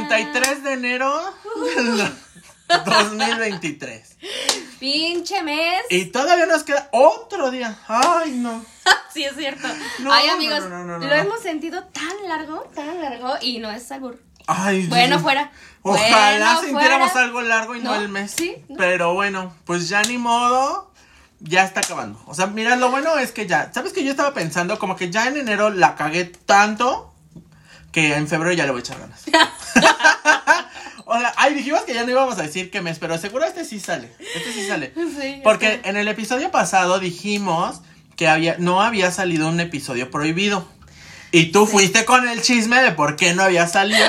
93 de enero del 2023. Pinche mes. Y todavía nos queda otro día. Ay, no. sí, es cierto. No, Ay, amigos, no, no, lo hemos sentido tan largo, tan largo, y no es albur. Ay, Bueno, Dios. fuera. Ojalá Bueno, sintiéramos fuera. algo largo y no, el mes. Sí. Pero bueno, pues ya ni modo. Ya está acabando. O sea, mira, lo bueno es que ya. ¿Sabes que yo estaba pensando? Como que ya en enero la cagué tanto que en febrero ya le voy a echar ganas. o sea, ay, dijimos que ya no íbamos a decir qué mes, pero seguro este sí sale. Este sí sale. Sí, Porque en el episodio pasado dijimos que había, no había salido un episodio prohibido. Y tú fuiste con el chisme de por qué no había salido.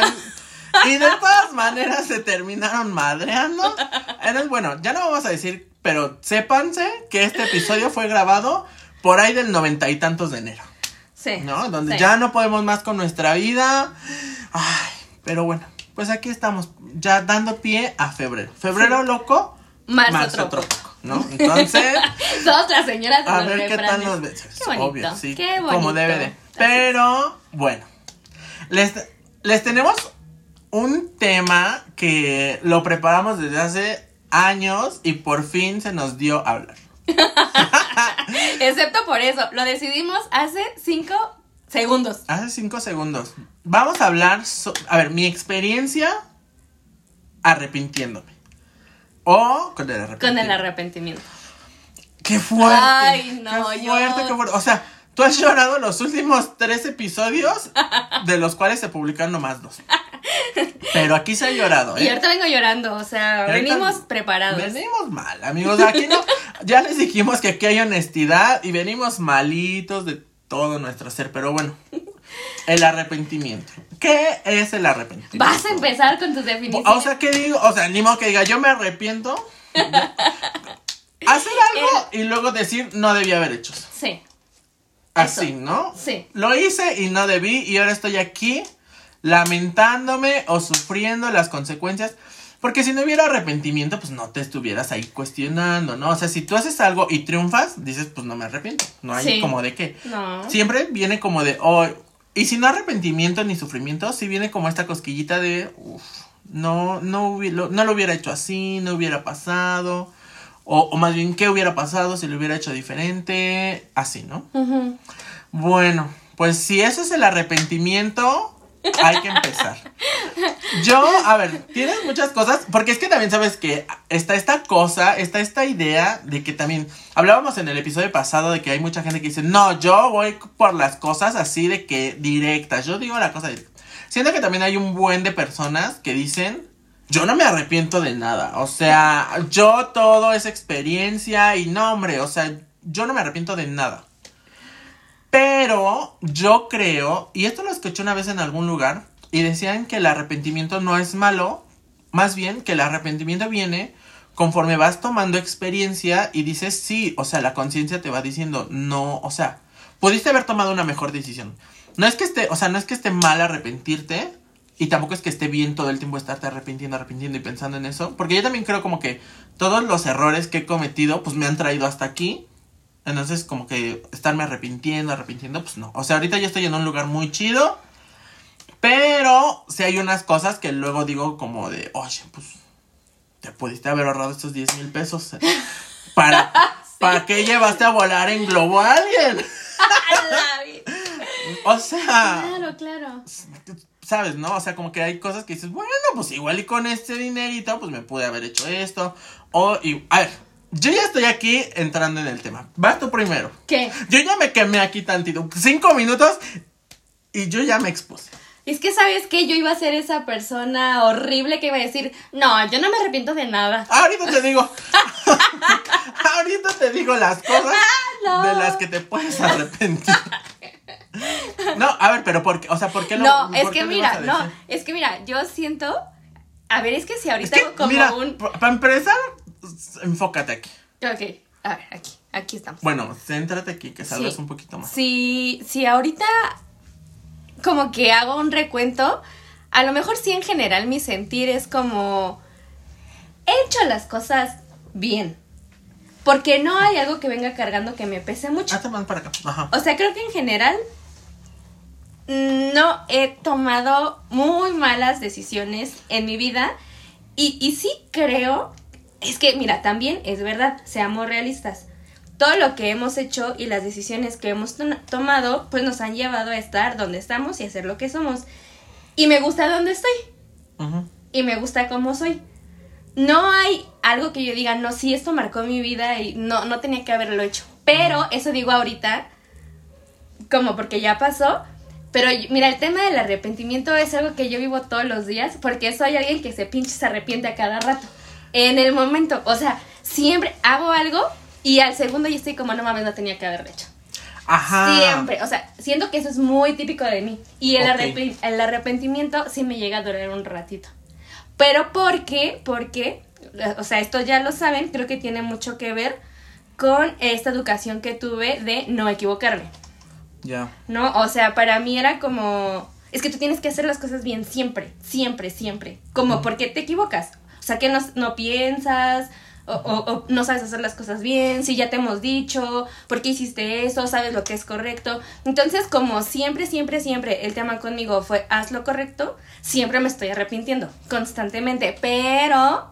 y de todas maneras se terminaron madreando. Entonces, bueno, ya no vamos a decir, pero sépanse que este episodio fue grabado por ahí del noventa y tantos de enero. Sí. ¿No? Donde sí. ya no podemos más con nuestra vida. Ay, pero bueno, pues aquí estamos, ya dando pie a febrero. Febrero loco, Marzo trópico. trópico, ¿no? Entonces, Somos las señoras a ver qué tal nos ves. Qué bonito, Obvio, sí. qué Como bonito. debe de. Pero, bueno. Les, les tenemos un tema que lo preparamos desde hace años y por fin se nos dio a hablar. Excepto por eso, lo decidimos hace cinco segundos. Hace cinco segundos. Vamos a hablar. so- a ver, mi experiencia arrepintiéndome. O con el arrepentimiento. Con el arrepentimiento. ¡Qué fuerte! Ay, no, ¡Qué yo- fuerte, qué fuerte! O sea, tú has llorado los últimos tres episodios, de los cuales se publicaron nomás dos. Pero aquí se ha llorado, ¿eh? Y ahorita vengo llorando, o sea, venimos preparados. Venimos mal, amigos. Aquí no. Ya les dijimos que aquí hay honestidad y venimos malitos de todo nuestro ser. Pero bueno, el arrepentimiento. ¿Qué es el arrepentimiento? Vas a empezar con tus definiciones. O sea, ¿qué digo? O sea, ni modo que diga, yo me arrepiento. Hacer algo y luego decir, no debía haber hecho eso. Sí, Así, Eso. ¿no? Sí. Lo hice y no debí y ahora estoy aquí lamentándome o sufriendo las consecuencias. Porque si no hubiera arrepentimiento, pues no te estuvieras ahí cuestionando, ¿no? O sea, si tú haces algo y triunfas, dices, pues no me arrepiento. No hay Sí. como de qué. no. Siempre viene como de, oh, y si no arrepentimiento ni sufrimiento, sí viene como esta cosquillita de, uff, no, no, lo- no lo hubiera hecho así, no hubiera pasado. O, o más bien, ¿qué hubiera pasado si lo hubiera hecho diferente? Así, ¿no? Bueno, pues si ese es el arrepentimiento, hay que empezar. Yo, a ver, tienes muchas cosas, porque es que también sabes que está esta cosa, está esta idea de que también hablábamos en el episodio pasado de que hay mucha gente que dice, no, yo voy por las cosas así de que directas, yo digo la cosa directa. Siento que también hay un buen de personas que dicen, yo no me arrepiento de nada, o sea, yo todo es experiencia y no, hombre, o sea, yo no me arrepiento de nada. Pero yo creo, y esto lo escuché una vez en algún lugar, y decían que el arrepentimiento no es malo, más bien que el arrepentimiento viene conforme vas tomando experiencia y dices sí, o sea, la conciencia te va diciendo no, o sea, pudiste haber tomado una mejor decisión. No es que esté, o sea, no es que esté mal arrepentirte, y tampoco es que esté bien todo el tiempo estarte arrepintiendo, arrepintiendo y pensando en eso, porque yo también creo como que todos los errores que he cometido, pues me han traído hasta aquí, entonces, como que estarme arrepintiendo, arrepintiendo, pues no. O sea, ahorita yo estoy en un lugar muy chido. Pero si hay unas cosas que luego digo como de, oye, pues te pudiste haber ahorrado estos 10 mil pesos. ¿Para, ¿Para qué llevaste a volar en globo a alguien? O sea, Claro, claro. ¿Sabes, no? O sea, como que hay cosas que dices, bueno, pues igual y con este dinerito, pues me pude haber hecho esto. O, y, a ver, yo ya estoy aquí entrando en el tema. Vas tú primero. ¿Qué? Yo ya me quemé aquí tantito. Cinco minutos y yo ya me expuse. Es que sabes que yo iba a ser esa persona horrible que iba a decir, no, yo no me arrepiento de nada. Ahorita te digo. Ahorita te digo las cosas No. de las que te puedes arrepentir. No, a ver, pero ¿por qué? O sea, ¿por qué lo No, es que mira, no, es que mira, yo siento, a ver, es que si Es ahorita que, como mira, un... para empezar, enfócate aquí. Ok, a ver, aquí, aquí estamos. Bueno, céntrate aquí, que salgas Sí. un poquito más. Si, si ahorita como que hago un recuento, a lo mejor sí en general mi sentir es como he hecho las cosas bien. Porque no hay algo que venga cargando que me pese mucho. Más para acá. Ajá. O sea, creo que en general no he tomado muy malas decisiones en mi vida y, y sí creo, es que mira, también es verdad, seamos realistas. Todo lo que hemos hecho y las decisiones que hemos to- tomado, pues nos han llevado a estar donde estamos y a ser lo que somos. Y me gusta donde estoy y me gusta cómo soy. No hay algo que yo diga, no, sí, esto marcó mi vida y no, no tenía que haberlo hecho. Pero eso digo ahorita, como porque ya pasó. Pero mira, el tema del arrepentimiento es algo que yo vivo todos los días porque soy alguien que se pinche se arrepiente a cada rato. En el momento, o sea, siempre hago algo y al segundo ya estoy como, no mames, no tenía que haberlo hecho. Ajá. Siempre, o sea, siento que eso es muy típico de mí. Y el, arrepentimiento sí me llega a durar un ratito. Pero ¿por qué? Porque, o sea, esto ya lo saben, creo que tiene mucho que ver con esta educación que tuve de no equivocarme, Ya. ¿no? O sea, para mí era como, es que tú tienes que hacer las cosas bien siempre, siempre, siempre. Como, ¿por qué te equivocas? O sea, que no, no piensas, o, o- o no sabes hacer las cosas bien, si ya te hemos dicho, ¿por qué hiciste eso? ¿Sabes lo que es correcto? Entonces, como siempre, siempre, siempre el tema conmigo fue haz lo correcto, siempre me estoy arrepintiendo, constantemente, pero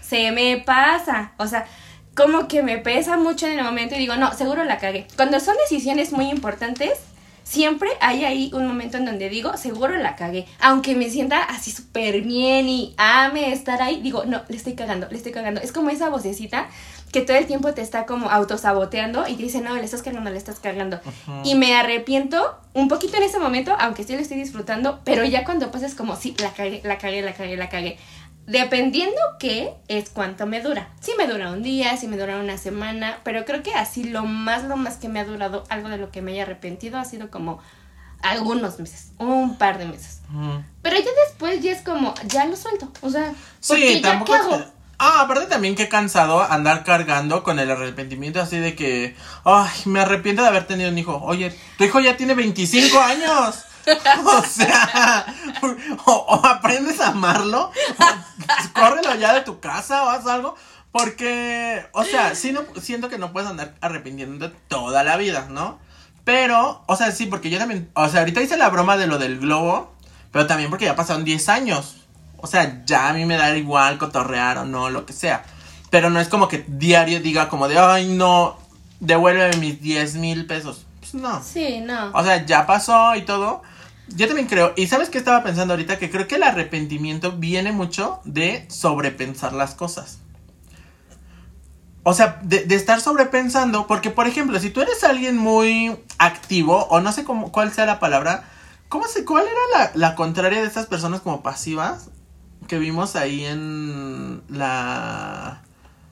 se me pasa, o sea, como que me pesa mucho en el momento y digo, no, seguro la cagué. Cuando son decisiones muy importantes, siempre hay ahí un momento en donde digo, seguro la cagué. Aunque me sienta así súper bien y ame estar ahí, digo, no, le estoy cagando, le estoy cagando. Es como esa vocecita que todo el tiempo te está como autosaboteando y te dice, no, le estás cagando, le estás cagando. Y me arrepiento un poquito en ese momento, aunque sí lo estoy disfrutando, pero ya cuando pasa es como, sí, la cagué, la cagué, la cagué, la cagué. Dependiendo qué es cuánto me dura. Si me dura un día, si me dura una semana, pero creo que así lo más, lo más que me ha durado algo de lo que me haya arrepentido ha sido como algunos meses, un par de meses. Pero ya después ya es como, ya lo suelto. O sea, porque Sí, ya tampoco qué hago. Ah, aparte también que cansado andar cargando con el arrepentimiento así de que, ay, me arrepiento de haber tenido un hijo. Oye, tu hijo ya tiene 25 años. O sea, o, aprendes a amarlo, o córrelo ya de tu casa o haz algo. Porque, o sea, sí no, siento que no puedes andar arrepintiendo toda la vida, ¿no? Pero, o sea, sí, porque yo también, o sea, ahorita hice la broma de lo del globo, pero también porque ya pasaron 10 años. O sea, ya a mí me da igual cotorrear o no, lo que sea. Pero no es como que diario diga como de, ay, no, devuélveme mis 10 mil pesos. Pues no. Sí, no. O sea, ya pasó y todo. Yo también creo, y sabes qué estaba pensando ahorita, que creo que el arrepentimiento viene mucho de sobrepensar las cosas. O sea, de, de estar sobrepensando, porque por ejemplo, si tú eres alguien muy activo, o no sé cómo, cuál sea la palabra, ¿cómo se, ¿cuál era la, la contraria de estas personas como pasivas que vimos ahí en la...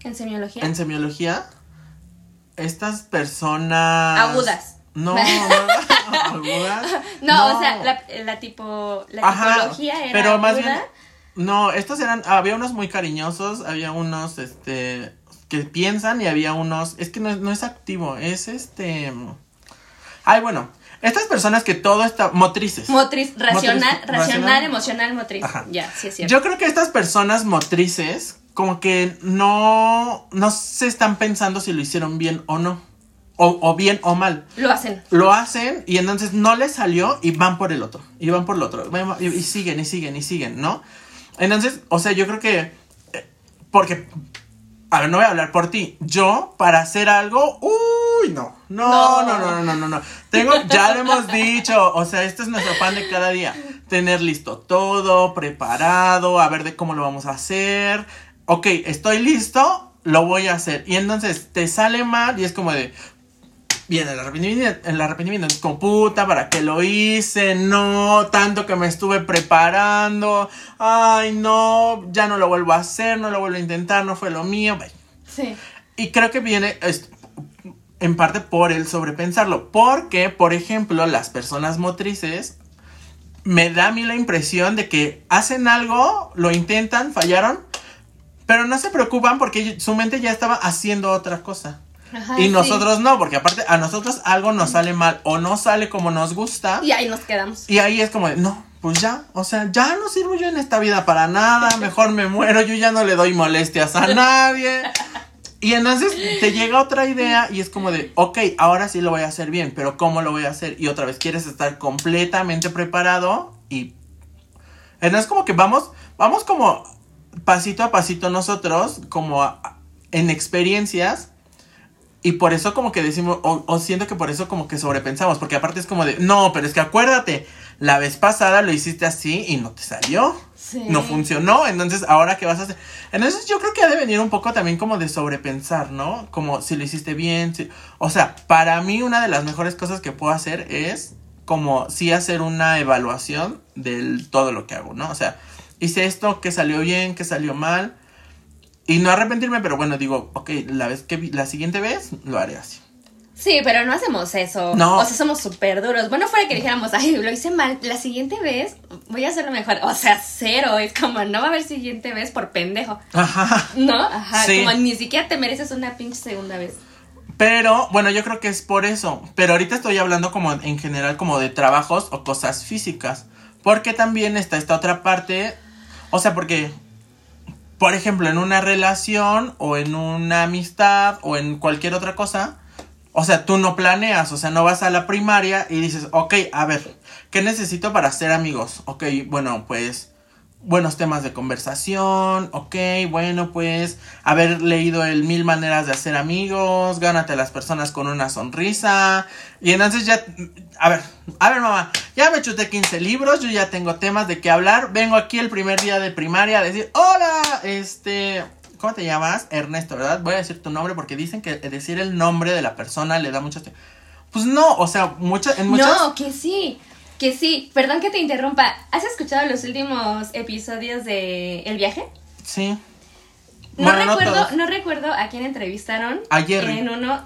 En semiología. en semiología? Estas personas... Agudas. No, no, no, o sea, la, la tipo, la Ajá, tipología era pero más bien no estos eran había unos muy cariñosos había unos este que piensan y había unos es que no, es- no es activo es este ay bueno estas personas que todo está motrices Motriz, racional, Motriz, racional, racional. emocional, motriz. Ajá. Ya, sí es cierto. yo creo que estas personas motrices como que no no se están pensando si lo hicieron bien o no o, o bien o mal Lo hacen. lo hacen y entonces no les salió y van por el otro. Y van por el otro. y siguen y siguen y siguen, ¿no? Entonces, o sea, yo creo que... eh, Porque... A ver, no voy a hablar por ti. Yo, para hacer algo... Uy, no. No, no, No. no, no, no, no. no. Tengo, ya lo hemos dicho. O sea, este es nuestro pan de cada día. Tener listo todo, preparado, a ver de cómo lo vamos a hacer. Ok, estoy listo, lo voy a hacer. Y entonces te sale mal y es como de, Viene el arrepentimiento, el arrepentimiento, es como puta, ¿para qué lo hice? No, tanto que me estuve preparando, ay no, ya no lo vuelvo a hacer, no lo vuelvo a intentar, no fue lo mío. Sí. Y creo que viene es- en parte por el sobrepensarlo, porque, por ejemplo, las personas motrices, me da a mí la impresión de que hacen algo, lo intentan, fallaron, pero no se preocupan porque su mente ya estaba haciendo otra cosa. Ajá, Y sí. nosotros no, porque aparte a nosotros algo nos sale mal o no sale como nos gusta. Y ahí nos quedamos. Y ahí es como de, no, pues ya, o sea, ya no sirvo yo en esta vida para nada, mejor me muero, yo ya no le doy molestias a nadie. Y entonces te llega otra idea y es como de, ok, ahora sí lo voy a hacer bien, pero ¿cómo lo voy a hacer? Y otra vez quieres estar completamente preparado y... Entonces como que vamos, vamos como pasito a pasito nosotros, como en experiencias. Y por eso como que decimos, o, o siento que por eso como que sobrepensamos, porque aparte es como de, no, pero es que acuérdate, la vez pasada lo hiciste así y no te salió. No funcionó, entonces ahora qué vas a hacer. Entonces yo creo que ha de venir un poco también como de sobrepensar, ¿no? Como si lo hiciste bien. O sea, para mí una de las mejores cosas que puedo hacer es como sí hacer una evaluación del todo lo que hago, ¿no? O sea, hice esto, que salió bien, que salió mal. Y no arrepentirme, pero bueno, digo, ok, la vez que la siguiente vez lo haré así. Sí, pero no hacemos eso. No. O sea, somos súper duros. Bueno, fuera que dijéramos, ay, lo hice mal, la siguiente vez voy a hacerlo mejor. O sea, cero. Es como, no va a haber siguiente vez por pendejo. Ajá. ¿No? Ajá. Como ni siquiera te mereces una pinche segunda vez. Pero, bueno, yo creo que es por eso. Pero ahorita estoy hablando como en general como de trabajos o cosas físicas. Porque también está esta otra parte. O sea, porque, por ejemplo, en una relación o en una amistad o en cualquier otra cosa o sea, tú no planeas, o sea, no vas a la primaria y dices, ok, a ver, ¿qué necesito para ser amigos? Ok, bueno, pues buenos temas de conversación, ok, bueno, pues haber leído el mil maneras de hacer amigos, gánate a las personas con una sonrisa, y entonces ya, a ver, a ver mamá, ya me chuté 15 libros, yo ya tengo temas de qué hablar, vengo aquí el primer día de primaria a decir, hola, este, ¿Cómo te llamas? Ernesto, ¿verdad? Voy a decir tu nombre porque dicen que decir el nombre de la persona le da mucho... Pues no, o sea, muchas... En muchas... No, que sí. Que sí, perdón que te interrumpa. ¿Has escuchado los últimos episodios de El viaje? Sí. No recuerdo, no, recuerdo a quién entrevistaron. Ayer. En uno.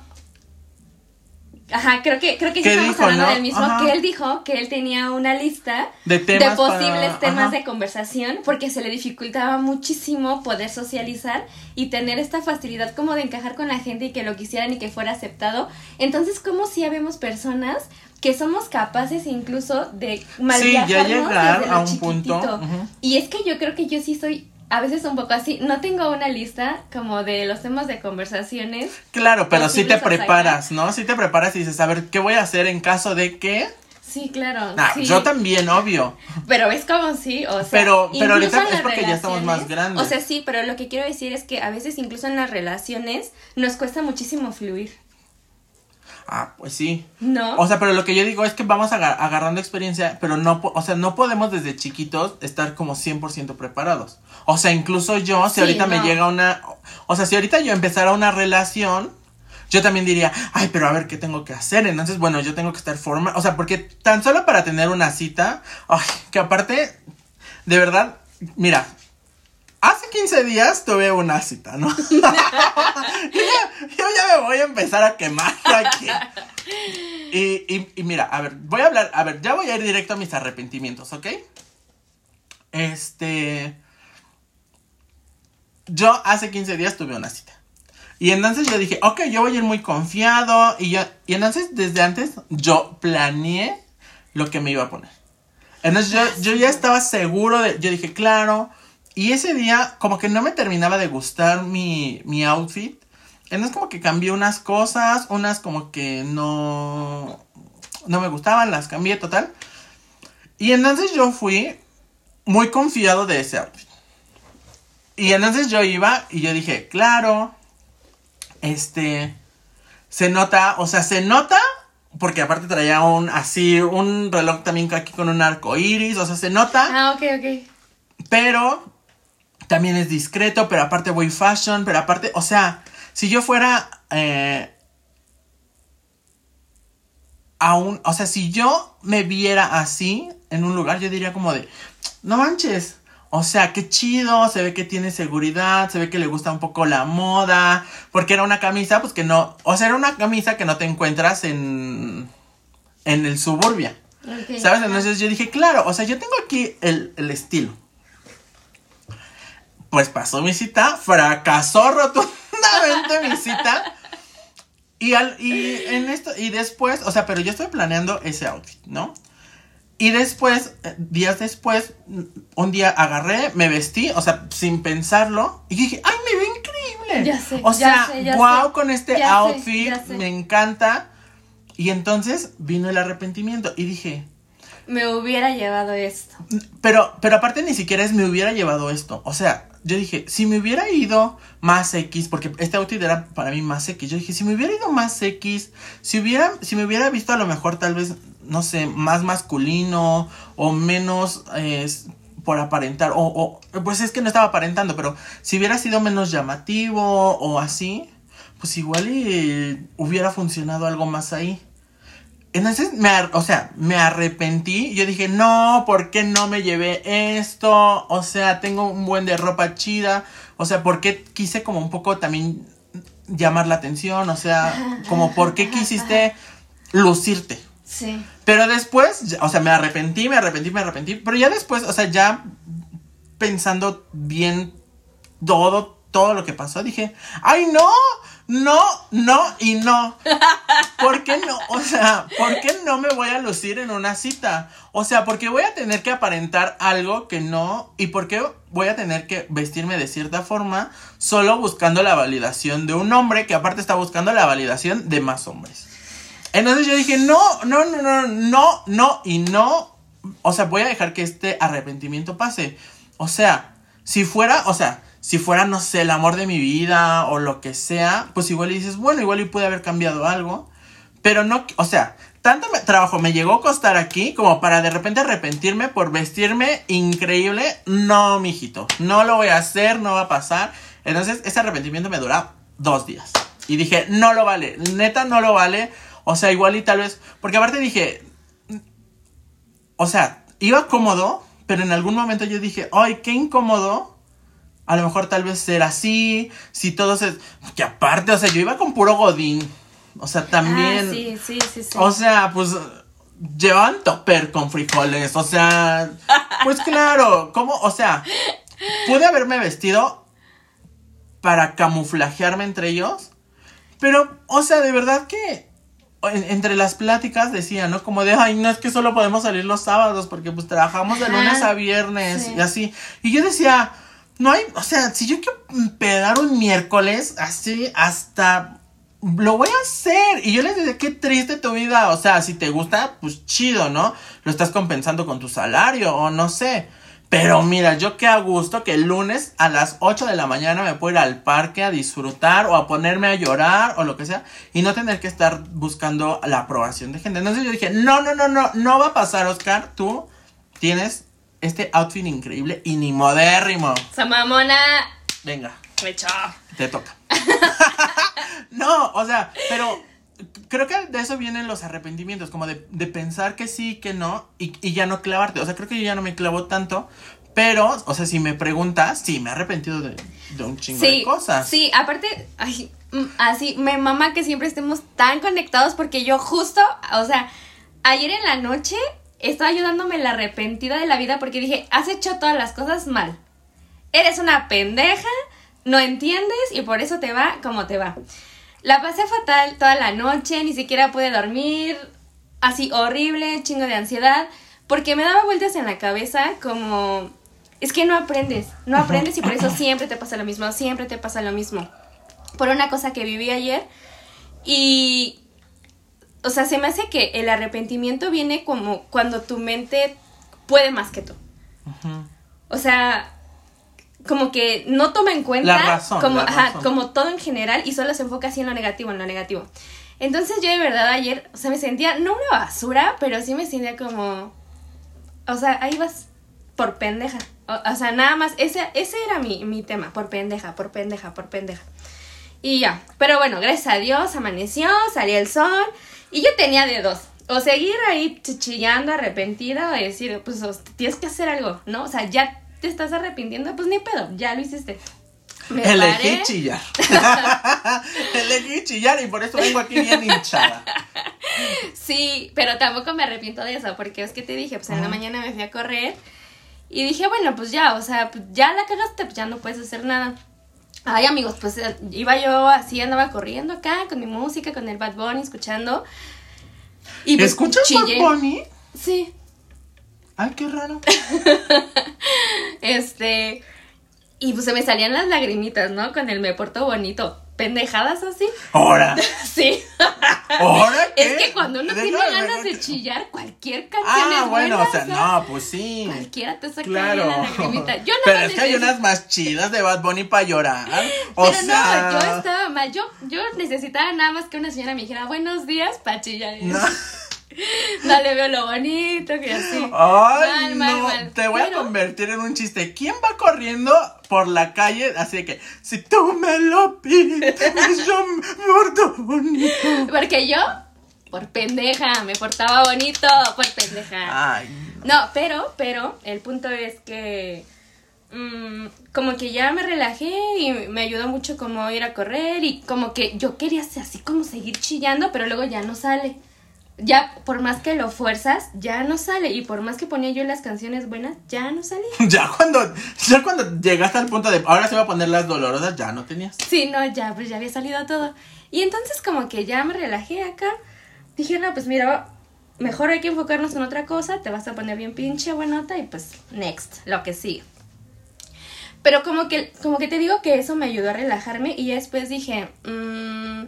Ajá, creo que, creo que sí estamos hablando del mismo. Que él dijo que él tenía una lista de, posibles temas de conversación porque se le dificultaba muchísimo poder socializar y tener esta facilidad como de encajar con la gente y que lo quisieran y que fuera aceptado. Entonces, como si habemos personas que somos capaces incluso de mal sí, ya llegar a un punto. Y es que yo creo que yo sí soy a veces un poco así. No tengo una lista como de los temas de conversaciones. Claro, pero sí te preparas, ¿no? Sí te preparas y dices, a ver, ¿qué voy a hacer en caso de que... Sí, claro. Ah, yo también, obvio. Pero es como sí, o sea. Pero, pero ahorita es porque ya estamos más grandes. O sea, sí, pero lo que quiero decir es que a veces incluso en las relaciones nos cuesta muchísimo fluir. Ah, pues sí. No. O sea, pero lo que yo digo es que vamos agarrando experiencia, pero no, o sea, no podemos desde chiquitos estar como 100% preparados. O sea, incluso yo, si ahorita me llega una, o sea, si ahorita yo empezara una relación, yo también diría, ay, pero a ver qué tengo que hacer. Entonces, bueno, yo tengo que estar forma, o sea, porque tan solo para tener una cita, ay, que aparte, de verdad, mira, Hace 15 días tuve una cita, ¿no? yo, ya, me voy a empezar a quemar aquí. Y, y, mira, a ver, voy a hablar, a ver, ya voy a ir directo a mis arrepentimientos, ¿ok? Este... Yo hace 15 días tuve una cita. Y entonces yo dije, ok, yo voy a ir muy confiado. Y, yo, y entonces desde antes yo planeé lo que me iba a poner. Entonces yo, yo ya estaba seguro de, yo dije, claro, y ese día, como que no me terminaba de gustar mi, mi outfit. Entonces, como que cambié unas cosas, unas como que no, no me gustaban, las cambié total. Y entonces yo fui muy confiado de ese outfit. Y entonces yo iba y yo dije, claro, este, se nota, o sea, se nota, porque aparte traía un, así, un reloj también aquí con un arco iris, o sea, se nota. Ah, ok, ok. Pero también es discreto, pero aparte voy fashion, pero aparte, o sea, si yo fuera eh, aún, o sea, si yo me viera así en un lugar, yo diría como de, no manches, o sea, qué chido, se ve que tiene seguridad, se ve que le gusta un poco la moda, porque era una camisa, pues que no, o sea, era una camisa que no te encuentras en, en el suburbia. ¿Sabes? Entonces yo dije, claro, o sea, yo tengo aquí el, el estilo pues pasó mi cita, fracasó rotundamente mi cita. Y, al, y en esto, y después, o sea, pero yo estoy planeando ese outfit, ¿no? Y después, eh, días después, un día agarré, me vestí, o sea, sin pensarlo, y dije, ay, me ve increíble. Ya sé, O ya sea, sé, ya wow sé. con este Ya sé, outfit, sé. me encanta. Y entonces vino el arrepentimiento y dije, Me hubiera llevado esto. pero, pero aparte ni siquiera es me hubiera llevado esto. O sea, yo dije, si me hubiera ido más X, porque este outfit era para mí más X. Yo dije, si me hubiera ido más X, si hubiera, si me hubiera visto a lo mejor tal vez, no sé, más masculino o menos eh, por aparentar, o, o pues es que no estaba aparentando, pero si hubiera sido menos llamativo o así, pues igual hubiera funcionado algo más ahí. Entonces, me, o sea, me arrepentí. Yo dije, no, ¿por qué no me llevé esto? O sea, tengo un buen de ropa chida. O sea, ¿por qué quise como un poco también llamar la atención? O sea, como, ¿por qué quisiste lucirte? Sí. Pero después, o sea, me arrepentí, me arrepentí, me arrepentí. Pero ya después, o sea, ya pensando bien todo, todo lo que pasó, dije, ay, no, no, no y no. ¿Por qué no? O sea, ¿por qué no me voy a lucir en una cita? O sea, porque voy a tener que aparentar algo que no y por qué voy a tener que vestirme de cierta forma solo buscando la validación de un hombre que aparte está buscando la validación de más hombres. Entonces yo dije, no, no, no, no, no, no y no. O sea, voy a dejar que este arrepentimiento pase. O sea, si fuera, o sea, si fuera, no sé, el amor de mi vida o lo que sea, pues igual y dices, bueno, igual y pude haber cambiado algo. Pero no, o sea, tanto trabajo me llegó a costar aquí como para de repente arrepentirme por vestirme increíble. No, mijito, no lo voy a hacer, no va a pasar. Entonces, ese arrepentimiento me dura dos días. Y dije, no lo vale, neta no lo vale. O sea, igual y tal vez, porque aparte dije, o sea, iba cómodo, pero en algún momento yo dije, ay, qué incómodo. A lo mejor tal vez ser así, si todo se... Que aparte, o sea, yo iba con puro godín. O sea, también... Ah, sí, sí, sí, sí. O sea, pues llevaban topper con frijoles. O sea, pues claro, ¿cómo? O sea, pude haberme vestido para camuflajearme entre ellos. Pero, o sea, de verdad que en- entre las pláticas decía, ¿no? Como de, ay, no es que solo podemos salir los sábados porque pues trabajamos de lunes a viernes sí. y así. Y yo decía, no hay, o sea, si yo quiero pedar un miércoles así hasta lo voy a hacer. Y yo les decía, qué triste tu vida. O sea, si te gusta, pues chido, ¿no? Lo estás compensando con tu salario o no sé. Pero mira, yo qué a gusto que el lunes a las 8 de la mañana me puedo ir al parque a disfrutar o a ponerme a llorar o lo que sea y no tener que estar buscando la aprobación de gente. Entonces yo dije, no, no, no, no, no va a pasar, Oscar. Tú tienes este outfit increíble y ni modérrimo. Samamona. Venga. Me echó. Te toca. no, o sea, pero creo que de eso vienen los arrepentimientos, como de, de pensar que sí, que no, y, y ya no clavarte. O sea, creo que yo ya no me clavo tanto, pero, o sea, si me preguntas, sí, me he arrepentido de, de un chingo de Sí, cosas. sí, aparte, ay, mm, así, me mama que siempre estemos tan conectados porque yo justo, o sea, ayer en la noche estaba ayudándome la arrepentida de la vida porque dije, has hecho todas las cosas mal. Eres una pendeja, no entiendes y por eso te va como te va. La pasé fatal toda la noche, ni siquiera pude dormir, así horrible, chingo de ansiedad, porque me daba vueltas en la cabeza como... Es que no aprendes, no aprendes y por eso siempre te pasa lo mismo, siempre te pasa lo mismo. Por una cosa que viví ayer y... O sea, se me hace que el arrepentimiento viene como cuando tu mente puede más que tú. O sea, como que no toma en cuenta La razón, como, la ajá, razón. como todo en general y solo se enfoca así en lo negativo, en lo negativo. Entonces yo de verdad ayer, o sea, me sentía, no una basura, pero sí me sentía como, o sea, ahí vas por pendeja. O, o sea, nada más, ese, ese era mi, mi tema, por pendeja, por pendeja, por pendeja. Y ya, pero bueno, gracias a Dios amaneció, salió el sol y yo tenía de dos. O seguir ahí ch- chillando, arrepentida, o decir, pues tienes que hacer algo, ¿no? O sea, ya te estás arrepintiendo, pues ni pedo, ya lo hiciste. Me Elegí paré. chillar. Elegí chillar y por eso vengo aquí bien hinchada. Sí, pero tampoco me arrepiento de eso, porque es que te dije, pues en la mañana me fui a correr y dije, bueno, pues ya, o sea, ya la cagaste, pues ya no puedes hacer nada. Ay, amigos, pues eh, iba yo así, andaba corriendo acá con mi música, con el Bad Bunny, escuchando. Y pues ¿Escuchas Bad. Bunny? Sí, Ay, qué raro. este. Y pues se me salían las lagrimitas, ¿no? Con el me porto bonito. Pendejadas así. ¿Ahora? Sí. ¿Ahora qué? Es que cuando uno tiene ganas de chillar, cualquier canción Ah, es bueno, no, pues sí. Cualquiera te saca Claro. la lagrimita. Yo no Pero es que hay unas más chidas de Bad Bunny para llorar. O Pero sea. no, yo estaba mal. Yo, yo necesitaba nada más que una señora me dijera buenos días para chillar. No. No le veo lo bonito que así. Ay, Mal, mal, no, mal. te voy a convertir en un chiste. ¿Quién va corriendo por la calle? Así de que, si tú me lo pides, yo me porto bonito. Porque yo, por pendeja, me portaba bonito, por pendeja. Ay, No, pero, pero, el punto es que mm, como que ya me relajé y me ayudó mucho como ir a correr y como que yo quería así como seguir chillando, pero luego ya no sale. Ya, por más que lo fuerzas, ya no sale. Y por más que ponía yo las canciones buenas, ya no salía. ya cuando, ya cuando llegaste al punto de, ahora se va a poner las dolorosas, ya no tenías. Sí, no, ya, pues ya había salido todo. Y entonces como que ya me relajé acá. Dije, no, pues mira, mejor hay que enfocarnos en otra cosa. Te vas a poner bien pinche buenota y pues next, lo que sigue. Pero como que, como que te digo que eso me ayudó a relajarme y ya después dije, mm,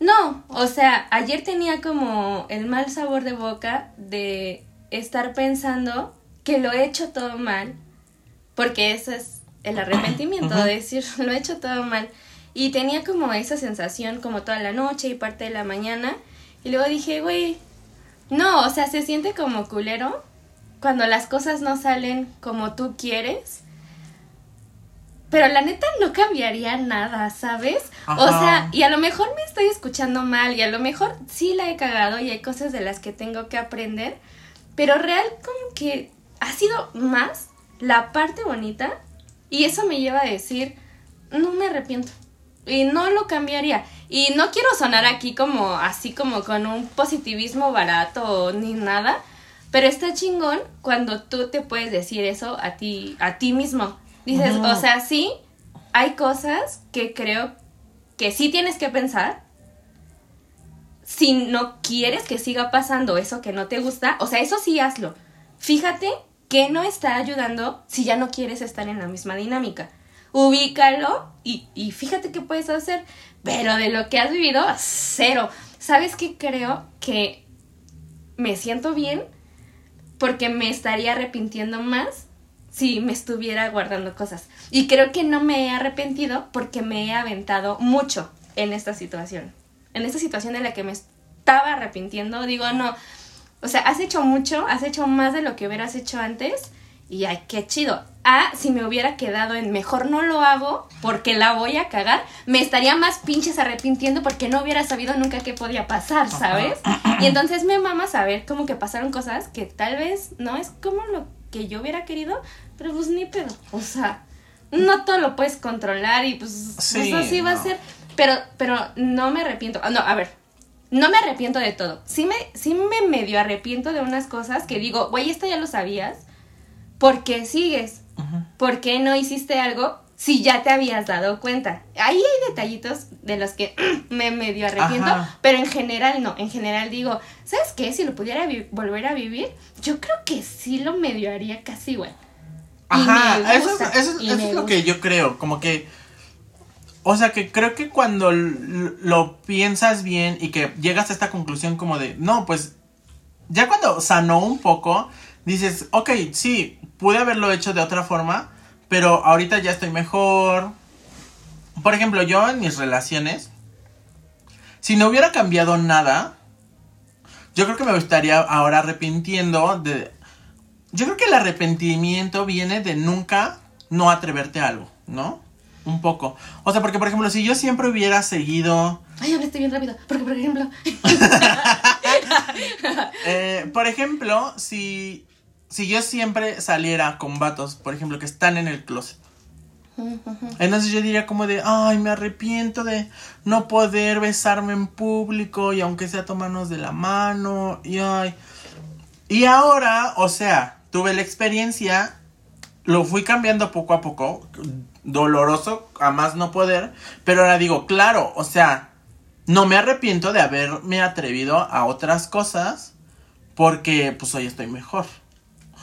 no, o sea, ayer tenía como el mal sabor de boca de estar pensando que lo he hecho todo mal, porque eso es el arrepentimiento, de decir, lo he hecho todo mal. Y tenía como esa sensación como toda la noche y parte de la mañana. Y luego dije, güey, no, o sea, se siente como culero cuando las cosas no salen como tú quieres. Pero la neta no cambiaría nada, ¿sabes? O sea, y a lo mejor me estoy escuchando mal y a lo mejor sí la he cagado y hay cosas de las que tengo que aprender. Pero real como que ha sido más la parte bonita y eso me lleva a decir, no me arrepiento y no lo cambiaría. Y no quiero sonar aquí como así como con un positivismo barato ni nada, pero está chingón cuando tú te puedes decir eso a ti a ti mismo. Dices, o sea, sí hay cosas que creo que sí tienes que pensar. Si no quieres que siga pasando eso que no te gusta, o sea, eso sí hazlo. Fíjate que no está ayudando si ya no quieres estar en la misma dinámica. Ubícalo y, y fíjate qué puedes hacer. Pero de lo que has vivido, cero. ¿Sabes qué creo? Que me siento bien porque me estaría arrepintiendo más si me estuviera guardando cosas. Y creo que no me he arrepentido porque me he aventado mucho en esta situación. En esta situación en la que me estaba arrepintiendo, digo, no. O sea, has hecho mucho, has hecho más de lo que hubieras hecho antes. Y ay, qué chido. Ah, si me hubiera quedado en mejor no lo hago porque la voy a cagar, me estaría más pinches arrepintiendo porque no hubiera sabido nunca qué podía pasar, ¿sabes? Y entonces me mama saber como que pasaron cosas que tal vez no es como lo que yo hubiera querido, pero pues ni pedo. O sea, no todo lo puedes controlar y pues, Sí, pues así va a ser. Pero, pero no me arrepiento. Ah, No, a ver, no me arrepiento de todo. Sí me, sí me medio arrepiento de unas cosas que digo, güey, esto ya lo sabías. ¿Por qué sigues? ¿Por qué no hiciste algo si ya te habías dado cuenta? Ahí hay detallitos de los que me medio arrepiento, Ajá. pero en general no. En general digo, ¿sabes qué? Si lo pudiera volver a vivir, yo creo que sí lo medio haría casi igual. Y Ajá, me eso, gusta, eso, y eso me es lo que yo creo, como que... O sea, que creo que cuando lo piensas bien y que llegas a esta conclusión como de, no, pues, ya cuando sanó un poco, dices, ok, sí, pude haberlo hecho de otra forma, pero ahorita ya estoy mejor. Por ejemplo, yo en mis relaciones, si no hubiera cambiado nada, yo creo que me estaría ahora arrepintiendo de... Yo creo que el arrepentimiento viene de nunca no atreverte a algo, ¿no? Un poco. O sea, porque por ejemplo, si yo siempre hubiera seguido... Ay, hablaste bien rápido. Porque, por ejemplo. eh, por ejemplo, si, si yo siempre saliera con vatos, por ejemplo, que están en el closet. Entonces yo diría como de, ay, me arrepiento de no poder besarme en público y aunque sea tomarnos de la mano y ay. Y ahora, o sea, tuve la experiencia, lo fui cambiando poco a poco, doloroso a más no poder, pero ahora digo, claro, o sea, no me arrepiento de haberme atrevido a otras cosas porque pues hoy estoy mejor.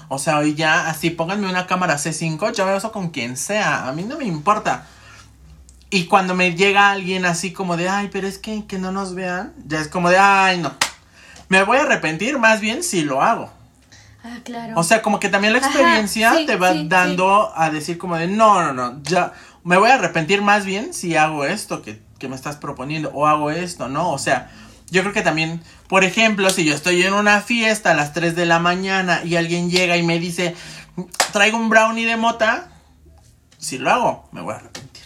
O sea, hoy ya, así, pónganme una cámara C5, yo me beso con quien sea, a mí no me importa. Y cuando me llega alguien así como de, ay, pero es que, que no nos vean, ya es como de, ay, no. Me voy a arrepentir más bien si lo hago. Ah, claro. O sea, como que también la experiencia Ajá, sí, te va sí, dando a decir como de, no, no, no, ya, me voy a arrepentir más bien si hago esto que, que me estás proponiendo o hago esto, ¿no? O sea, yo creo que también, por ejemplo, si yo estoy en una fiesta a las 3 de la mañana y alguien llega y me dice, traigo un brownie de mota, si lo hago, me voy a arrepentir.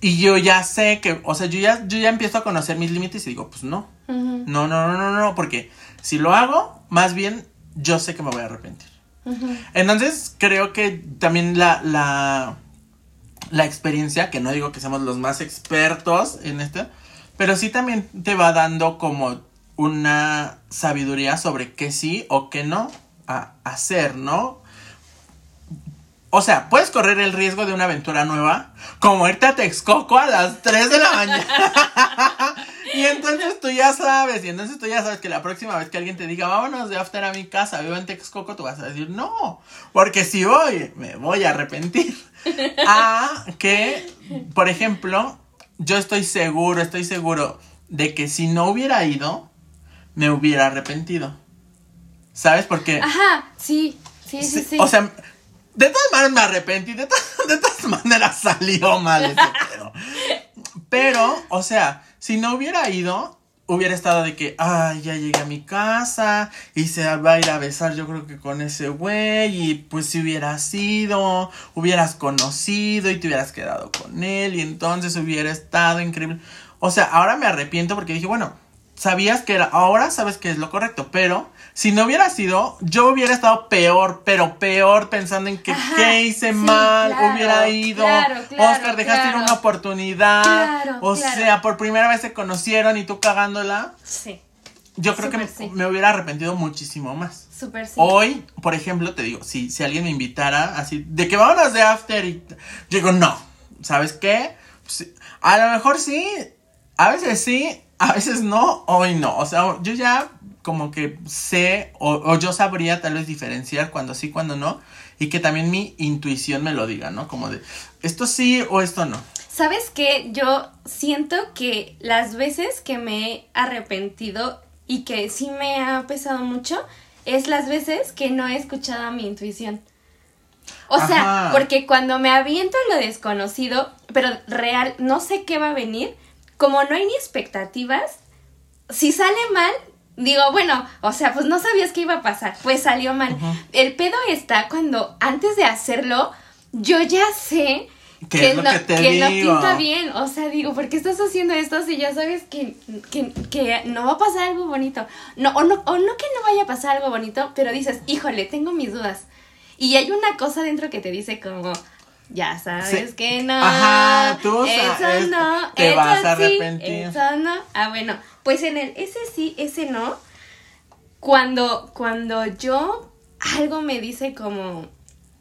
Y yo ya sé que, o sea, yo ya, yo ya empiezo a conocer mis límites y digo, pues no, no, no, no, no, no, porque si lo hago, más bien yo sé que me voy a arrepentir. Entonces, creo que también la, la, la experiencia, que no digo que seamos los más expertos en esto, pero sí también te va dando como una sabiduría sobre qué sí o qué no a hacer, ¿no? O sea, puedes correr el riesgo de una aventura nueva, como irte a Texcoco a las 3 de la mañana. y entonces tú ya sabes, y entonces tú ya sabes que la próxima vez que alguien te diga, vámonos de after a mi casa, vivo en Texcoco, tú vas a decir, no, porque si voy, me voy a arrepentir. a que, por ejemplo, yo estoy seguro, estoy seguro de que si no hubiera ido, me hubiera arrepentido. ¿Sabes? Porque... Ajá, sí, sí, sí, Sí, sí. O sea, de todas maneras me arrepentí, de, to- de todas maneras salió mal ese pedo. Pero, o sea, si no hubiera ido, hubiera estado de que, ay, ya llegué a mi casa y se va a ir a besar yo creo que con ese güey y pues si hubieras sido, hubieras conocido y te hubieras quedado con él y entonces hubiera estado increíble. O sea, ahora me arrepiento porque dije, bueno, sabías que era, ahora sabes que es lo correcto, pero si no hubiera sido, yo hubiera estado peor, pero peor pensando en que Ajá, qué hice sí, mal, claro, hubiera ido, claro, claro, Oscar, dejaste ir una oportunidad, Claro, o sea, por primera vez se conocieron y tú cagándola, Sí, yo creo que me, sí. me hubiera arrepentido muchísimo más. súper sí. Hoy, por ejemplo, te digo, si, si alguien me invitara así, de que vámonos de after y yo digo, no, ¿sabes qué? A lo mejor sí, a veces sí, a veces no, hoy no. O sea, yo ya como que sé o, o yo sabría tal vez diferenciar cuando sí, cuando no. Y que también mi intuición me lo diga, ¿no? Como de, esto sí o esto no. ¿Sabes qué? Yo siento que las veces que me he arrepentido y que sí me ha pesado mucho es las veces que no he escuchado a mi intuición. O sea, Ajá. porque cuando me aviento en lo desconocido, pero real, no sé qué va a venir, como no hay ni expectativas, si sale mal, digo, bueno, o sea, pues no sabías qué iba a pasar, pues salió mal. El pedo está cuando antes de hacerlo, yo ya sé ¿Qué que, no, que no pinta bien. O sea, digo, ¿por qué estás haciendo esto si ya sabes que, que, que no va a pasar algo bonito? No, o no, o no que no vaya a pasar algo bonito, pero dices, híjole, tengo mis dudas. Y hay una cosa dentro que te dice como, ya sabes Sí. que no. Ajá, tú eso sabes, no, te eso vas a sí, arrepentir. eso no. Ah, bueno, pues en el ese sí, ese no. Cuando, cuando yo algo me dice como,